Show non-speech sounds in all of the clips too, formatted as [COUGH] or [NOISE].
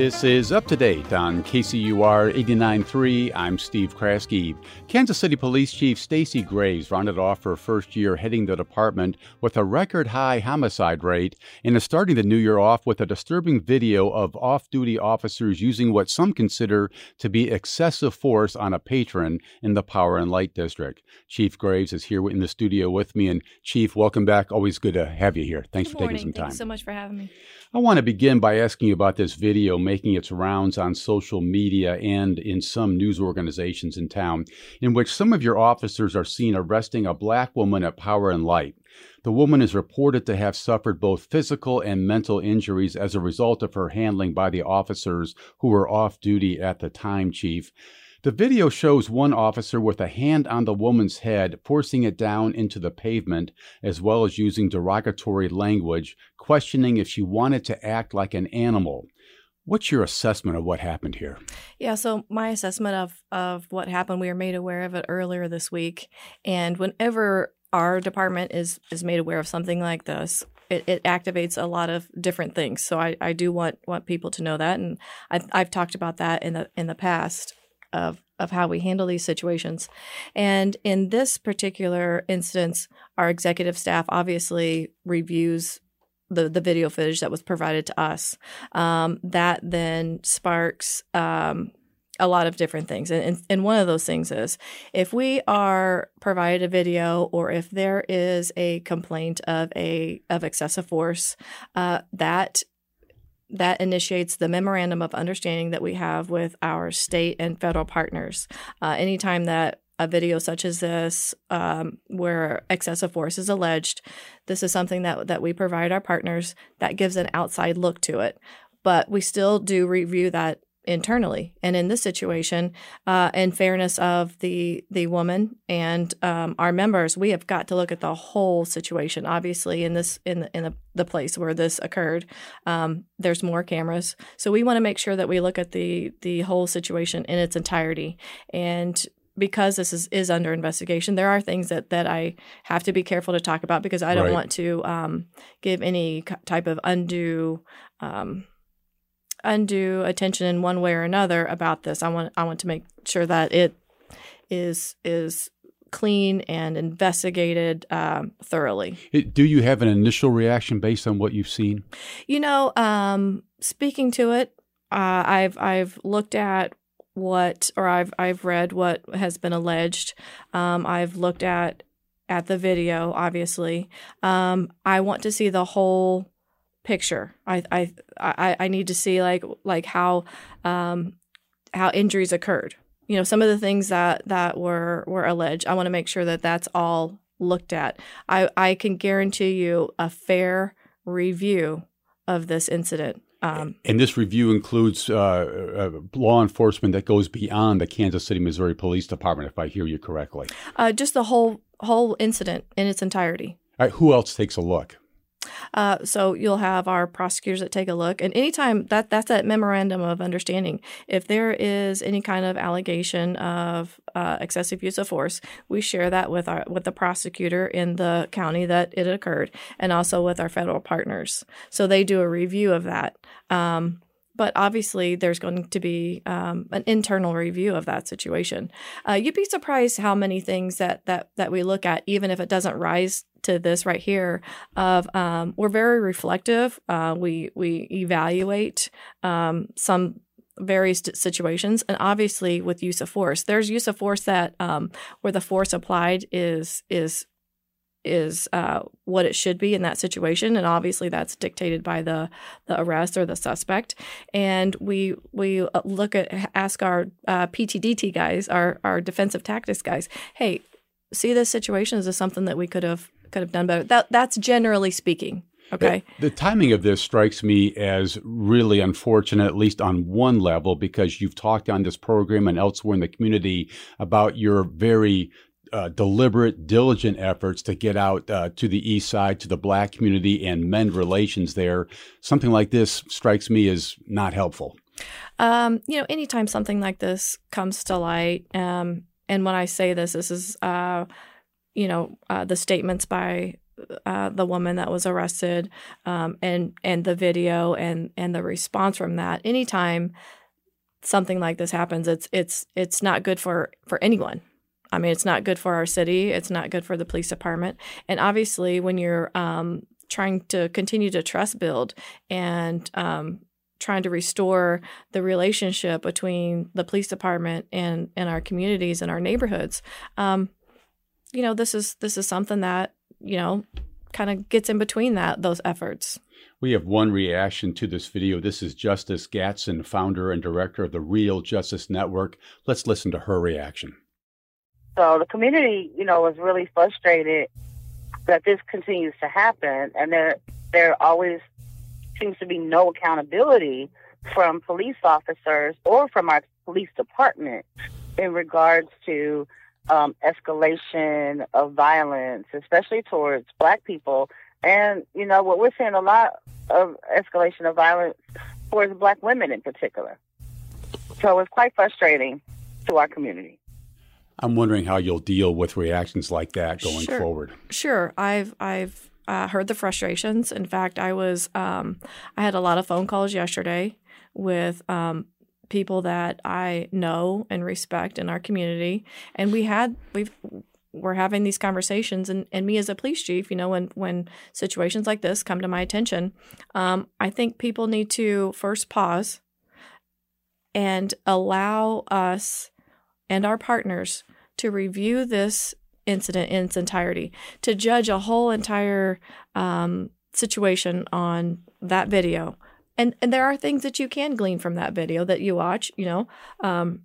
This is up to date on KCUR 89.3. I'm Steve Kraske. Kansas City Police Chief Stacey Graves rounded off her first year heading the department with a record high homicide rate and is starting the new year off with a disturbing video of off duty officers using what some consider to be excessive force on a patron in the Power and Light District. Chief Graves is here in the studio with me. And Chief, welcome back. Always good to have you here. Thanks Good for morning. taking some time. Thanks so much for having me. I want to begin by asking you about this video making its rounds on social media and in some news organizations in town, in which some of your officers are seen arresting a black woman at Power and Light. The woman is reported to have suffered both physical and mental injuries as a result of her handling by the officers who were off duty at the time, Chief. The video shows one officer with a hand on the woman's head, forcing it down into the pavement, as well as using derogatory language, questioning if she wanted to act like an animal. What's your assessment of what happened here? Yeah, so my assessment of of what happened, we were made aware of it earlier this week, and whenever our department is is made aware of something like this, it, it activates a lot of different things. So I, I do want want people to know that, and I've, I've talked about that in the in the past of of how we handle these situations. And in this particular instance, our executive staff obviously reviews the the video footage that was provided to us. Um, that then sparks um, a lot of different things, and, and and one of those things is if we are provided a video or if there is a complaint of a of excessive force, uh, that that initiates the memorandum of understanding that we have with our state and federal partners. Uh, anytime that a video such as this, um, where excessive force is alleged, this is something that that we provide our partners that gives an outside look to it. But we still do review that internally. And in this situation, uh, in fairness of the the woman and um, our members, we have got to look at the whole situation. Obviously, in this in the, in the, the place where this occurred, um, there's more cameras, so we want to make sure that we look at the the whole situation in its entirety. And because this is, is under investigation, there are things that, that I have to be careful to talk about because I don't Right. want to um, give any type of undue um, undue attention in one way or another about this. I want I want to make sure that it is is clean and investigated um, thoroughly. Do you have an initial reaction based on what you've seen? You know, um, speaking to it, uh, I've I've looked at what or I've I've read what has been alleged. Um, I've looked at at the video. Obviously, um, I want to see the whole picture. I I I, I need to see like like how um, how injuries occurred. You know, some of the things that that were were alleged. I want to make sure that that's all looked at. I I can guarantee you a fair review of this incident. Um, And this review includes uh, uh, law enforcement that goes beyond the Kansas City, Missouri Police Department, if I hear you correctly. uh, just the whole whole incident in its entirety. Right, who else takes a look? Uh, so you'll have our prosecutors that take a look, and anytime that that's that memorandum of understanding. If there is any kind of allegation of uh, excessive use of force, we share that with our with the prosecutor in the county that it occurred, and also with our federal partners. So they do a review of that. Um, but obviously, there's going to be um, an internal review of that situation. Uh, you'd be surprised how many things that that that we look at, even if it doesn't rise to this right here. Of um, we're very reflective. Uh, we we evaluate um, some various situations, and obviously with use of force, there's use of force that um, where the force applied is is is uh, what it should be in that situation, and obviously that's dictated by the the arrest or the suspect. And we we uh, look at ask our uh, PTDT guys, our our defensive tactics guys, hey, see this situation is this something that we could have could have done better? That that's generally speaking. Okay. The, the timing of this strikes me as really unfortunate, at least on one level, because you've talked on this program and elsewhere in the community about your very uh, deliberate, diligent efforts to get out uh, to the east side, to the black community, and mend relations there. Something like this strikes me as not helpful. Um, you know, anytime something like this comes to light, um, and when I say this, this is, uh, you know, uh, the statements by uh, the woman that was arrested, um, and and the video and and the response from that. Anytime something like this happens, it's it's it's not good for for anyone. I mean, it's not good for our city. It's not good for the police department. And obviously, when you're um, trying to continue to trust build and um, trying to restore the relationship between the police department and, and our communities and our neighborhoods, um, you know, this is this is something that you know kind of gets in between that those efforts. We have one reaction to this video. This is Justice Gatson, founder and director of the Real Justice Network. Let's listen to her reaction. So the community, you know, was really frustrated that this continues to happen, and there there always seems to be no accountability from police officers or from our police department in regards to um, escalation of violence, especially towards black people. And, you know, what we're seeing a lot of escalation of violence towards black women in particular. So it's quite frustrating to our community. I'm wondering how you'll deal with reactions like that going sure. forward. Sure, I've I've uh, heard the frustrations. In fact, I was um, I had a lot of phone calls yesterday with um, people that I know and respect in our community, and we had we've we're having these conversations and, and me as a police chief you know when when situations like this come to my attention um, i think people need to first pause and allow us and our partners to review this incident in its entirety, to judge a whole entire um, situation on that video. And, and there are things that you can glean from that video that you watch, you know. Um,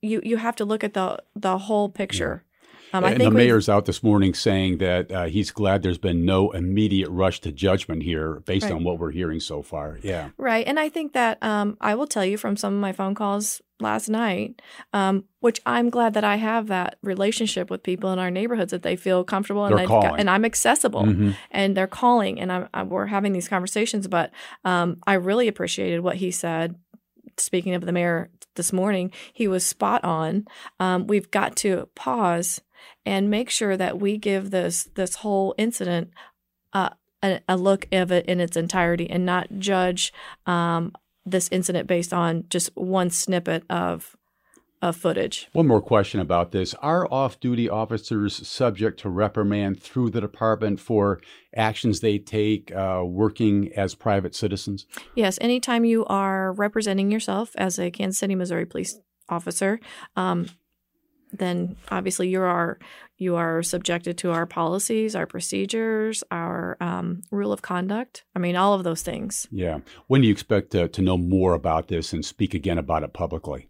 you you have to look at the the whole picture. Um, and the mayor's out this morning saying that uh, he's glad there's been no immediate rush to judgment here based right. on what we're hearing so far. Yeah. Right. And I think that um, I will tell you from some of my phone calls last night, um, which I'm glad that I have that relationship with people in our neighborhoods that they feel comfortable and, got, and I'm accessible mm-hmm. and they're calling and I'm, I'm, we're having these conversations. But um, I really appreciated what he said. Speaking of the mayor this morning, he was spot on. Um, we've got to pause and make sure that we give this this whole incident uh, a, a, look of it in its entirety and not judge um, this incident based on just one snippet of of footage. One more question about this. Are off duty officers subject to reprimand through the department for actions they take uh, working as private citizens? Yes. Anytime you are representing yourself as a Kansas City, Missouri police officer, um, then obviously you are you are subjected to our policies, our procedures, our um, rule of conduct. I mean, all of those things. Yeah. When do you expect to, to know more about this and speak again about it publicly?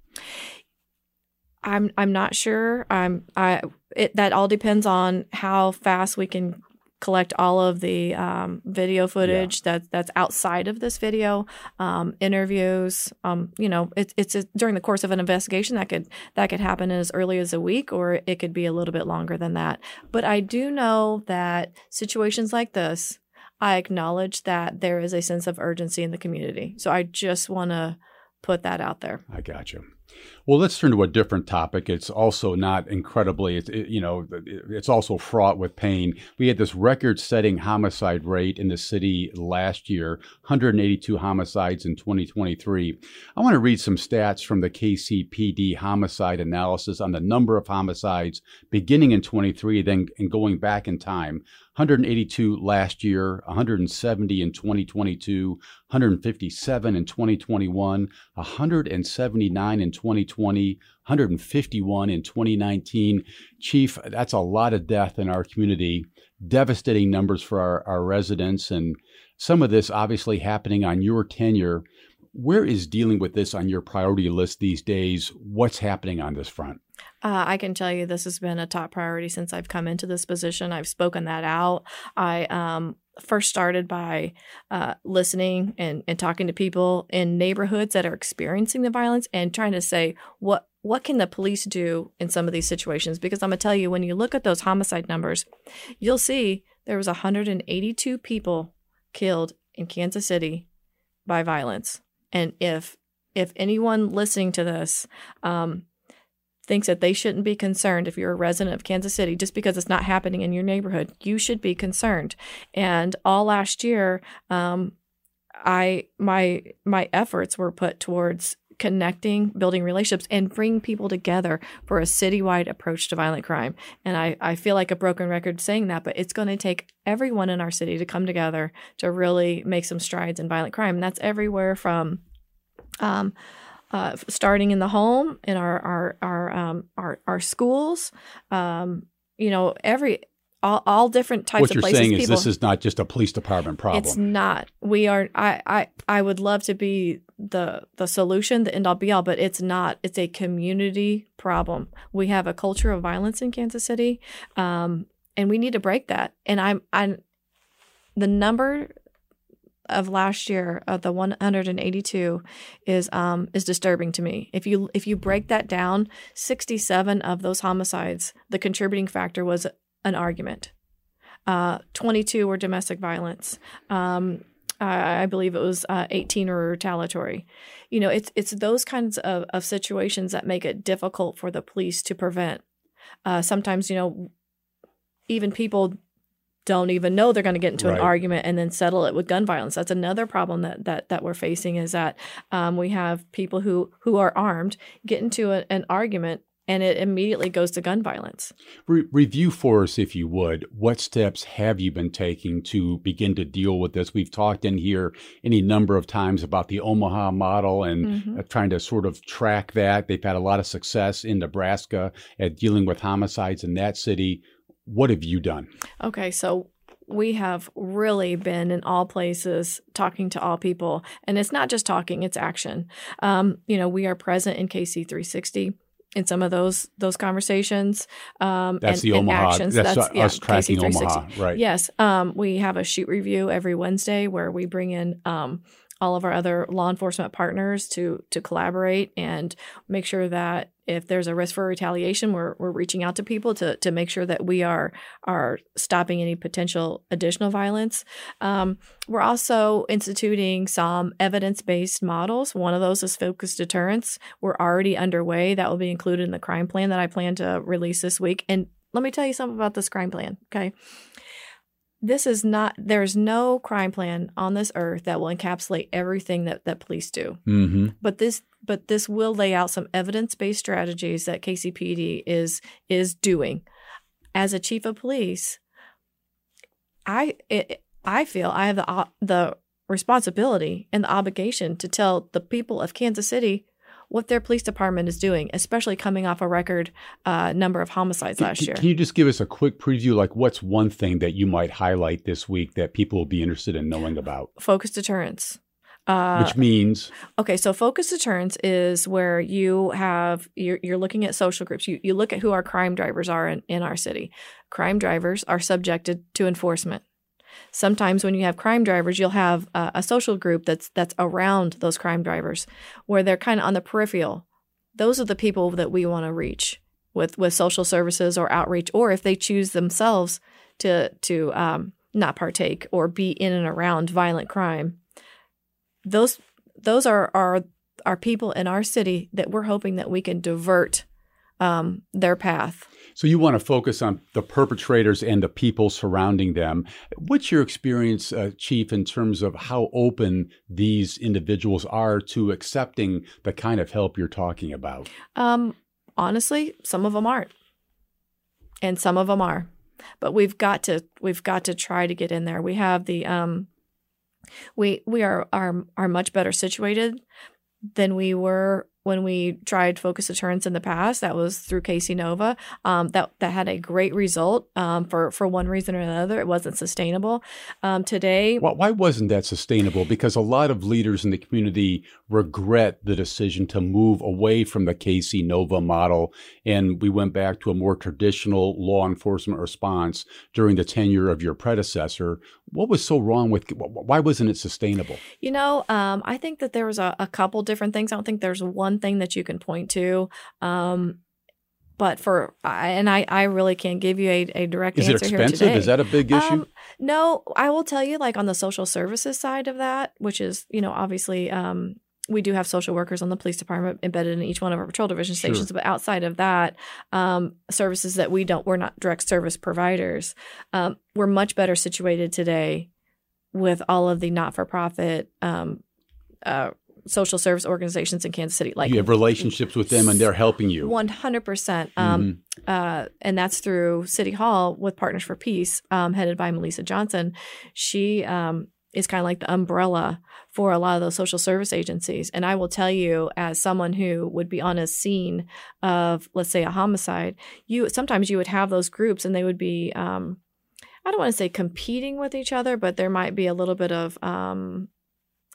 I'm I'm not sure. I'm I it, that all depends on how fast we can collect all of the um, video footage yeah. that that's outside of this video, um, interviews. Um, you know, it, it's a, during the course of an investigation that could that could happen as early as a week, or it could be a little bit longer than that. But I do know that situations like this, I acknowledge that there is a sense of urgency in the community. So I just want to put that out there. I got you. Well, let's turn to a different topic. It's also not incredibly, it, you know, it's also fraught with pain. We had this record setting homicide rate in the city last year 182 homicides in 2023. I want to read some stats from the KCPD homicide analysis on the number of homicides beginning in 23, then and going back in time. 182 last year, 170 in 2022, 157 in 2021, 179 in 2020, 151 in 2019. Chief, that's a lot of death in our community. Devastating numbers for our, our residents, and some of this obviously happening on your tenure. Where is dealing with this on your priority list these days? What's happening on this front? Uh, I can tell you this has been a top priority since I've come into this position. I've spoken that out. I um, first started by uh, listening and, and talking to people in neighborhoods that are experiencing the violence and trying to say what what can the police do in some of these situations? Because I'm gonna tell you, when you look at those homicide numbers, you'll see there was 182 people killed in Kansas City by violence. And if if anyone listening to this um, thinks that they shouldn't be concerned if you're a resident of Kansas City just because it's not happening in your neighborhood, you should be concerned. And all last year, um, I my my efforts were put towards connecting, building relationships, and bring people together for a citywide approach to violent crime. And I, I feel like a broken record saying that, but it's going to take everyone in our city to come together to really make some strides in violent crime. And that's everywhere from um, uh, starting in the home, in our our our um, our, our schools, um, you know, every all, all different types what of places. What you're saying is people, this is not just a police department problem. it's not. We are. I. I. I would love to be the the solution, the end all be all, but it's not. It's a community problem. We have a culture of violence in Kansas City, um, and we need to break that. And I'm. I'm. The number of last year of the 182 is um is disturbing to me. If you if you break that down, 67 of those homicides, the contributing factor was an argument. Uh, 22 were domestic violence. Um, I, I believe it was uh, 18 were retaliatory. You know, it's it's those kinds of, of situations that make it difficult for the police to prevent. Uh, sometimes, you know, even people don't even know they're going to get into Right. an argument and then settle it with gun violence. That's another problem that that that we're facing is that um, we have people who who are armed get into a, an argument and it immediately goes to gun violence. Re- review for us, if you would, what steps have you been taking to begin to deal with this? We've talked in here any number of times about the Omaha model and Mhm. uh, trying to sort of track that. They've had a lot of success in Nebraska at dealing with homicides in that city. What have you done? Okay, so we have really been in all places talking to all people and it's not just talking it's action um, you know we are present in kc 360 in some of those those conversations um, That's and, the and Omaha. actions. That's, uh, yeah, us tracking KC 360. Omaha, right? Yes, um, we have a shoot review every Wednesday where we bring in um, all of our other law enforcement partners to to collaborate and make sure that if there's a risk for retaliation, we're, we're reaching out to people to, to make sure that we are are stopping any potential additional violence. Um, we're also instituting some evidence based models. One of those is focused deterrence. We're already underway. That will be included in the crime plan that I plan to release this week. And let me tell you something about this crime plan. Okay this is not there's no crime plan on this earth that will encapsulate everything that, that police do Mm-hmm. but this but this will lay out some evidence-based strategies that kcpd is is doing as a chief of police i it, i feel i have the the responsibility and the obligation to tell the people of kansas city what their police department is doing especially coming off a record uh, number of homicides last year can you just give us a quick preview? Like, what's one thing that you might highlight this week that people will be interested in knowing about? focus deterrence uh, Which means, Okay, so focus deterrence is where you have you're, you're looking at social groups. You you look at who our crime drivers are in, in our city. Crime drivers are subjected to enforcement. Sometimes when you have crime drivers, you'll have a, social group that's that's around those crime drivers, where they're kind of on the peripheral. Those are the people that we want to reach with with social services or outreach, or if they choose themselves to to um, not partake or be in and around violent crime. Those those are are are people in our city that we're hoping that we can divert um, their path. So you want to focus on the perpetrators and the people surrounding them. What's your experience, uh, Chief, in terms of how open these individuals are to accepting the kind of help you're talking about? Um, honestly, some of them aren't, and some of them are. But we've got to we've got to try to get in there. We have the um, we we are are are much better situated than we were when we tried focus deterrence in the past. That was through KC NoVA. Um, that that had a great result. Um, for for one reason or another, it wasn't sustainable. Um, today, Why, why wasn't that sustainable? Because a lot of leaders in the community regret the decision to move away from the KC NoVA model, and we went back to a more traditional law enforcement response during the tenure of your predecessor. What was so wrong with? Why wasn't it sustainable? You know, um, I think that there was a, a couple different things. I don't think there's one one thing that you can point to. Um, but for and I, I really can't give you a, a direct Is it answer here today. Is that a big issue? Um, no, I will tell you, like on the social services side of that, which is, you know, obviously, um, we do have social workers on the police department embedded in each one of our patrol division Sure. stations. But outside of that, um, services that we don't, we're not direct service providers. Um, we're much better situated today with all of the not for profit um, uh, social service organizations in Kansas City. Like you have relationships with them and they're helping you. one hundred percent. Um, Mhm. uh, and that's through City Hall with Partners for Peace, um, headed by Melissa Johnson. She um, is kind of like the umbrella for a lot of those social service agencies. And I will tell you, as someone who would be on a scene of, let's say, a homicide, you sometimes you would have those groups, and they would be. Um, I don't want to say competing with each other, but there might be a little bit of um,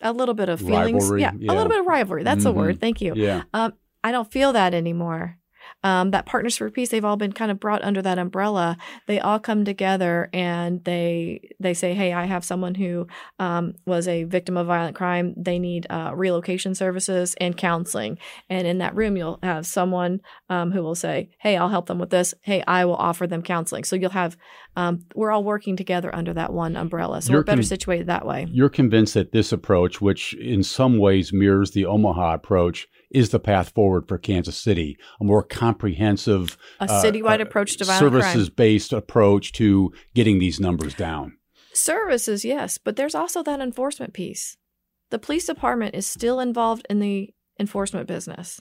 a little bit of feelings. Rivalry, yeah, yeah. a little bit of rivalry. That's the Mhm. word. Thank you. Yeah. I don't feel that anymore. Um, that Partners for Peace, they've all been kind of brought under that umbrella. They all come together and they they say, "Hey, I have someone who um, was a victim of violent crime. They need uh, relocation services and counseling." And in that room, you'll have someone um, who will say, "Hey, I'll help them with this. Hey, I will offer them counseling." So you'll have um, we're all working together under that one umbrella. So You're we're better con- situated that way. You're convinced that this approach, which in some ways mirrors the Omaha approach, is the path forward for Kansas City, a more comprehensive A uh, citywide uh, approach to violent services based approach to getting these numbers down. Services, yes, but there's also that enforcement piece. The police department is still involved in the enforcement business.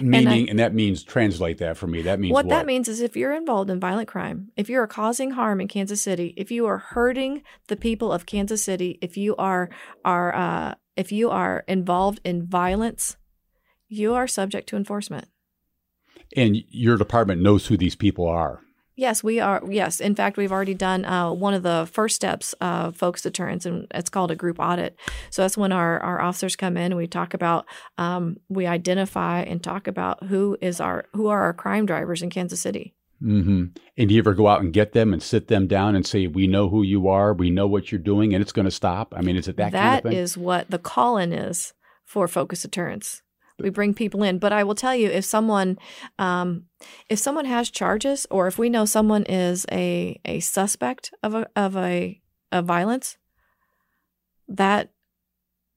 Meaning, and, that means translate that for me. That means what, what, that means is if you're involved in violent crime, if you are causing harm in Kansas City, if you are hurting the people of Kansas City, if you are are uh, if you are involved in violence, you are subject to enforcement. And your department knows who these people are. Yes, we are. Yes, in fact, we've already done uh, one of the first steps of focused deterrence, and it's called a group audit. So that's when our, our officers come in we talk about, um, we identify and talk about who is our who are our crime drivers in Kansas City. hmm And do you ever go out and get them and sit them down and say, "We know who you are. We know what you're doing, and it's going to stop." I mean, is it that, kind of thing? is what the call in is for focus deterrence. We bring people in, but I will tell you if someone, um, if someone has charges, or if we know someone is a a suspect of a of a of violence, that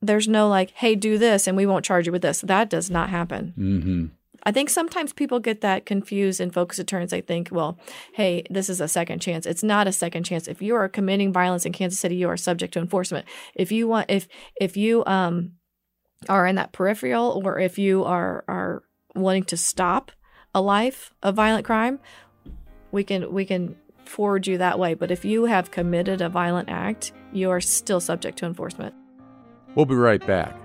there's no like, hey, do this, and we won't charge you with this. That does not happen. hmm I think sometimes people get that confused and focus deterrence. They think, well, hey, this is a second chance. It's not a second chance. If you are committing violence in Kansas City, you are subject to enforcement. If you want, if if you um are in that peripheral, or if you are are wanting to stop a life of violent crime, we can we can forward you that way. But if you have committed a violent act, you are still subject to enforcement. We'll be right back.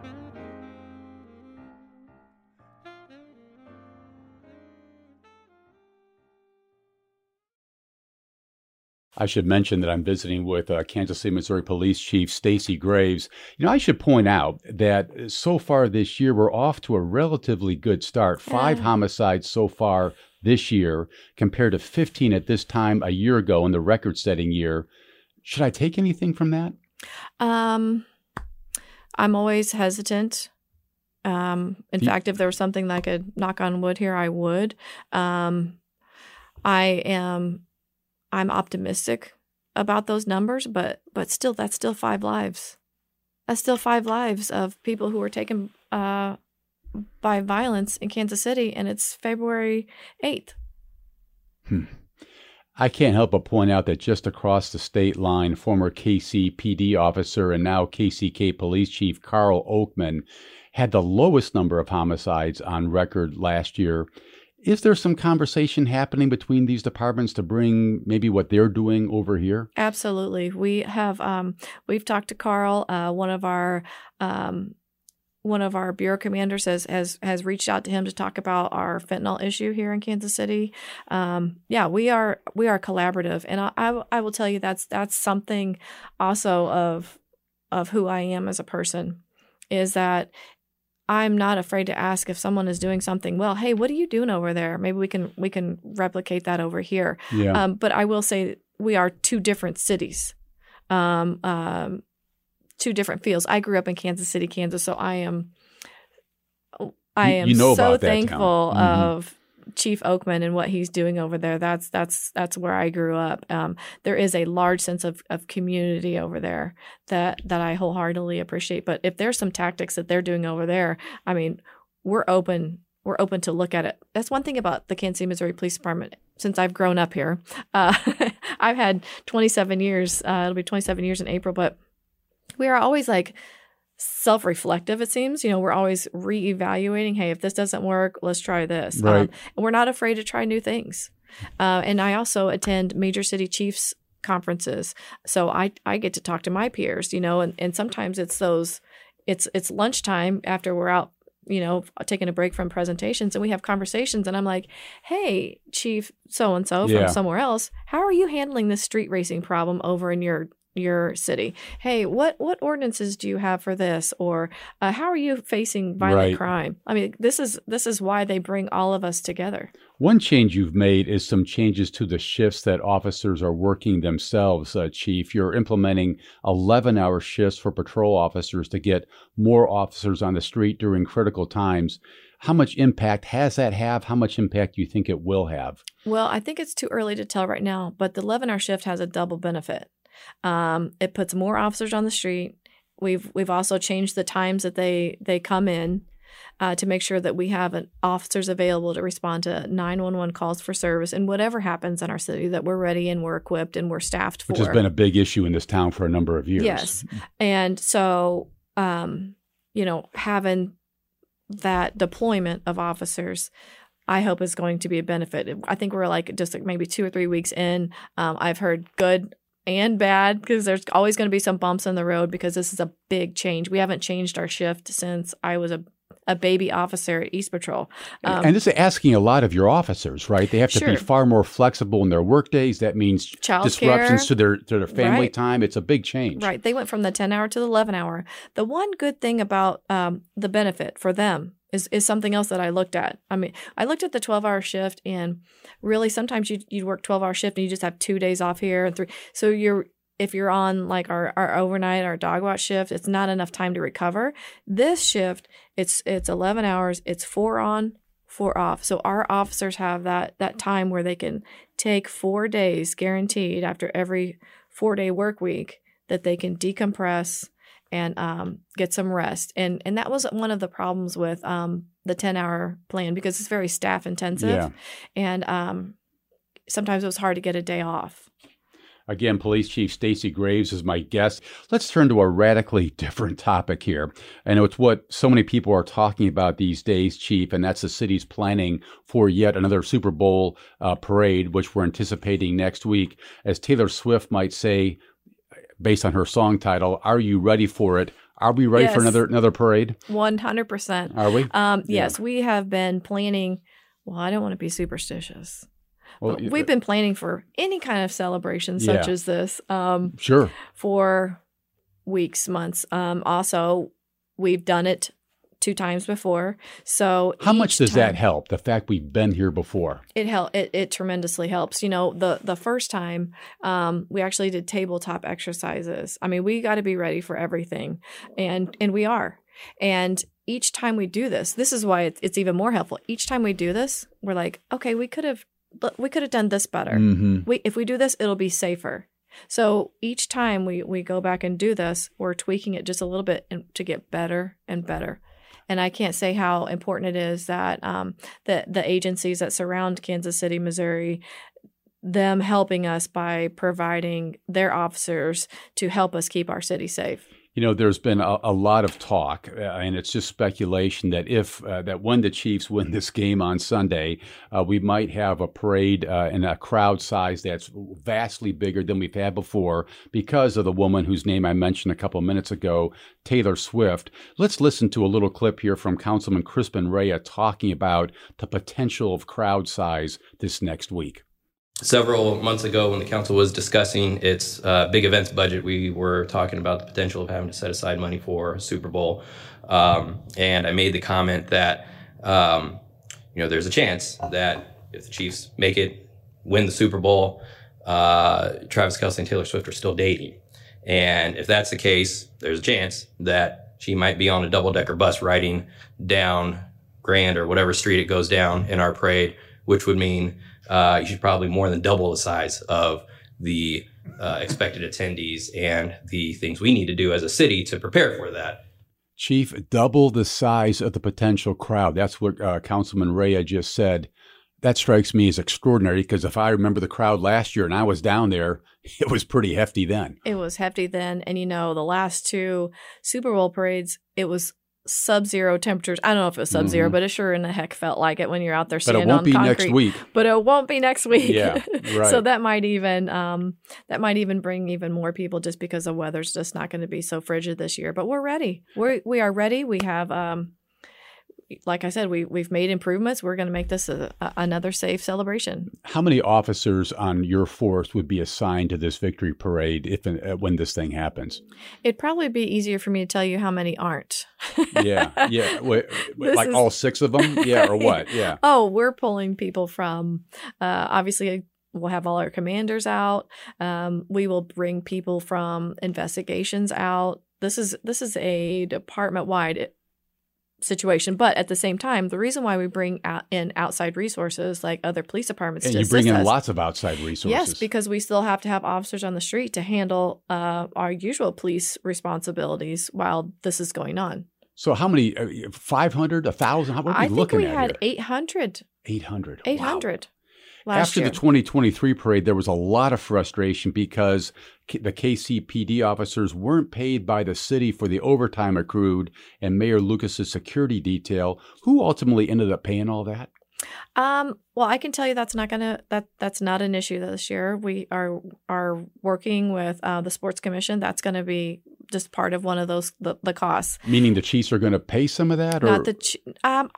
I should mention that I'm visiting with uh, Kansas City, Missouri Police Chief Stacey Graves. You know, I should point out that so far this year we're off to a relatively good start. Five Yeah. homicides so far this year compared to 15 at this time a year ago in the record-setting year. Should I take anything from that? Um, I'm always hesitant. Um, in You- fact, if there was something that I could knock on wood here, I would. Um, I am, I'm optimistic about those numbers, but but still, that's still five lives. That's still five lives of people who were taken uh, by violence in Kansas City, and it's February eighth. I can't help but point out that just across the state line, former KCPD officer and now KCK Police Chief Karl Oakman had the lowest number of homicides on record last year. Is there some conversation happening between these departments to bring maybe what they're doing over here? Absolutely. We have um, we've talked to Karl, uh, one of our um, one of our bureau commanders has, has has reached out to him to talk about our fentanyl issue here in Kansas City. Um, yeah, we are we are collaborative, and I, I I will tell you that's that's something also of of who I am as a person is that I'm not afraid to ask if someone is doing something well. Hey, what are you doing over there? Maybe we can we can replicate that over here. Yeah. Um, but I will say we are two different cities, um, um, two different fields. I grew up in Kansas City, Kansas, so I am. I am you know so about that town. thankful Mhm. of Chief Oakman and what he's doing over there. That's that's that's where I grew up. Um, there is a large sense of, of community over there that that I wholeheartedly appreciate. But if there's some tactics that they're doing over there, I mean, we're open. We're open to look at it. That's one thing about the Kansas City, Missouri Police Department. Since I've grown up here, uh, [LAUGHS] I've had 27 years. Uh, it'll be 27 years in April, but we are always like self-reflective it seems. You know we're always re-evaluating hey if this doesn't work let's try this. Um, Right. and we're not afraid to try new things. Uh, and i also attend major city chiefs conferences so i i get to talk to my peers you know and, and sometimes it's those it's it's lunchtime after we're out you know taking a break from presentations and we have conversations and i'm like hey chief so and so from somewhere else how are you handling this street racing problem over in your your city hey what what ordinances do you have for this or uh, how are you facing violent Right. crime i mean this is this is why they bring all of us together One change you've made is some changes to the shifts that officers are working themselves, uh, Chief. You're implementing 11 hour shifts for patrol officers to get more officers on the street during critical times. How much impact has that have? How much impact do you think it will have? Well, I think it's too early to tell right now, but the 11 hour shift has a double benefit. Um, it puts more officers on the street. We've we've also changed the times that they they come in uh, to make sure that we have an, officers available to respond to 911 calls for service and whatever happens in our city that we're ready and we're equipped and we're staffed for. Which has been a big issue in this town for a number of years. Yes. And so, um, you know, having that deployment of officers, I hope is going to be a benefit. I think we're like just like maybe two or three weeks in. Um, I've heard good and bad because there's always going to be some bumps in the road because this is a big change. We haven't changed our shift since I was a a baby officer at East Patrol. Um, and this is asking a lot of your officers, right? They have to be far more flexible in their work days. That means Child disruptions care. to their to their family Right. time. It's a big change. Right. They went from the 10 hour to the 11 hour. The one good thing about um, the benefit for them is, is something else that I looked at. I mean, I looked at the 12 hour shift and really sometimes you you'd work 12 hour shift and you just have two days off here and three. So you're, if you're on like our, our overnight, our dog watch shift, it's not enough time to recover. This shift, it's it's 11 hours, it's four on, four off. So our officers have that that time where they can take four days guaranteed after every four day work week that they can decompress and um, get some rest. And and that was one of the problems with um, the 10 hour plan because it's very staff intensive. Yeah. And um, sometimes it was hard to get a day off. Again, Police Chief Stacey Graves is my guest. Let's turn to a radically [LAUGHS] different topic here. and it's what so many people are talking about these days, Chief, and that's the city's planning for yet another Super Bowl uh, parade, which we're anticipating next week. As Taylor Swift might say, based on her song title, "Are you ready for it?" Are we ready for another another parade? 100%. Are we? Um, Yeah. yes, we have been planning. Well, I don't want to be superstitious. Well, but we've been planning for any kind of celebration such Yeah. as this um, sure. for weeks, months. Um, also, we've done it two times before. So How much does that help? The fact we've been here before. It help. It, it tremendously helps. You know, the the first time um, we actually did tabletop exercises. I mean, we got to be ready for everything, and and we are. And each time we do this, this is why it's, it's even more helpful. Each time we do this, we're like, okay, we could have we could have done this better. hmm We if we do this, it'll be safer. So each time we we go back and do this, we're tweaking it just a little bit and, to get better and better. And I can't say how important it is that um, the the agencies that surround Kansas City, Missouri, them helping us by providing their officers to help us keep our city safe. You know, there's been a, a lot of talk, uh, and it's just speculation that if uh, that when the Chiefs win this game on Sunday, uh, we might have a parade uh, and a crowd size that's vastly bigger than we've had before because of the woman whose name I mentioned a couple minutes ago, Taylor Swift. Let's listen to a little clip here from Councilman Crispin Rea talking about the potential of crowd size this next week. Several months ago, when the council was discussing its uh, big events budget, we were talking about the potential of having to set aside money for Super Bowl. Um, and I made the comment that, um, you know, there's a chance that if the Chiefs make it, win the Super Bowl, uh, Travis Kelce and Taylor Swift are still dating. And if that's the case, there's a chance that she might be on a double decker bus riding down Grand or whatever street it goes down in our parade, which would mean uh, you should probably more than double the size of the uh, expected attendees and the things we need to do as a city to prepare for that. Chief, double the size of the potential crowd. That's what uh, Councilman Rea just said. That strikes me as extraordinary because if I remember the crowd last year and I was down there, [LAUGHS] it was pretty hefty then. It was hefty then. And you know, the last two Super Bowl parades, it was sub-zero temperatures. I don't know if it was sub-zero, mm-hmm. but it sure in the heck felt like it when you're out there standing on concrete. but it won't be next week. But it won't be next week. Yeah, [LAUGHS] right. so that might even um, that might even bring even more people just because the weather's just not going to be so frigid this year. But we're ready. We we are ready. We have um, like I said, we we've made improvements. We're going to make this a, a, another safe celebration. How many officers on your force would be assigned to this victory parade if uh, when this thing happens? It'd probably be easier for me to tell you how many aren't. yeah, yeah, [LAUGHS] Wait, like is... all six of them. Yeah, or what? [LAUGHS] Yeah. oh, we're pulling people from uh, obviously we'll have all our commanders out. Um, we will bring people from investigations out. This is this is a department wide situation. But at the same time, the reason why we bring out in outside resources like other police departments and you bring in us, lots of outside resources. Yes, because we still have to have officers on the street to handle uh, our usual police responsibilities while this is going on. So how many? Uh, five hundred, a thousand? How are we looking at? I think we had eight hundred. Eight hundred. Eight hundred. Wow. After year. the 2023 parade, there was a lot of frustration because the KCPD officers weren't paid by the city for the overtime accrued and Mayor Lucas's security detail. Who ultimately ended up paying all that? Um, well, I can tell you that's not gonna that that's not an issue this year. We are are working with uh, the sports commission. That's going to be just part of one of those the, the costs. Meaning the Chiefs are going to pay some of that, or not the um,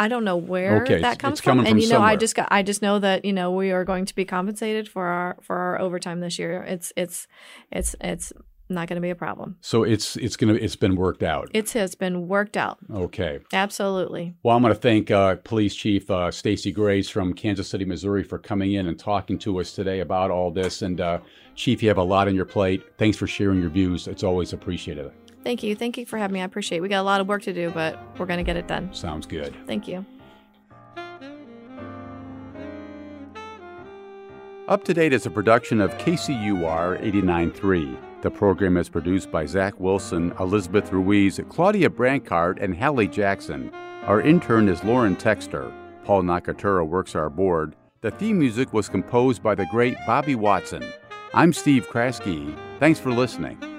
I don't know where okay, that comes from. and you know, somewhere. I just got I just know that, you know, we are going to be compensated for our for our overtime this year. It's it's it's it's not going to be a problem. So it's it's going to it's been worked out. It has been worked out. Okay. Absolutely. Well, I'm going to thank uh, Police Chief uh, Stacey Graves from Kansas City, Missouri, for coming in and talking to us today about all this. And uh, Chief, you have a lot on your plate. Thanks for sharing your views. It's always appreciated. Thank you. Thank you for having me. I appreciate it. We got a lot of work to do, but we're going to get it done. Sounds good. Thank you. Up to Date is a production of KCUR 89.3. The program is produced by Zach Wilson, Elizabeth Ruiz, Claudia Brancart, and Hallie Jackson. Our intern is Lauren Texter. Paul Nakatura works our board. The theme music was composed by the great Bobby Watson. I'm Steve Kraske. Thanks for listening.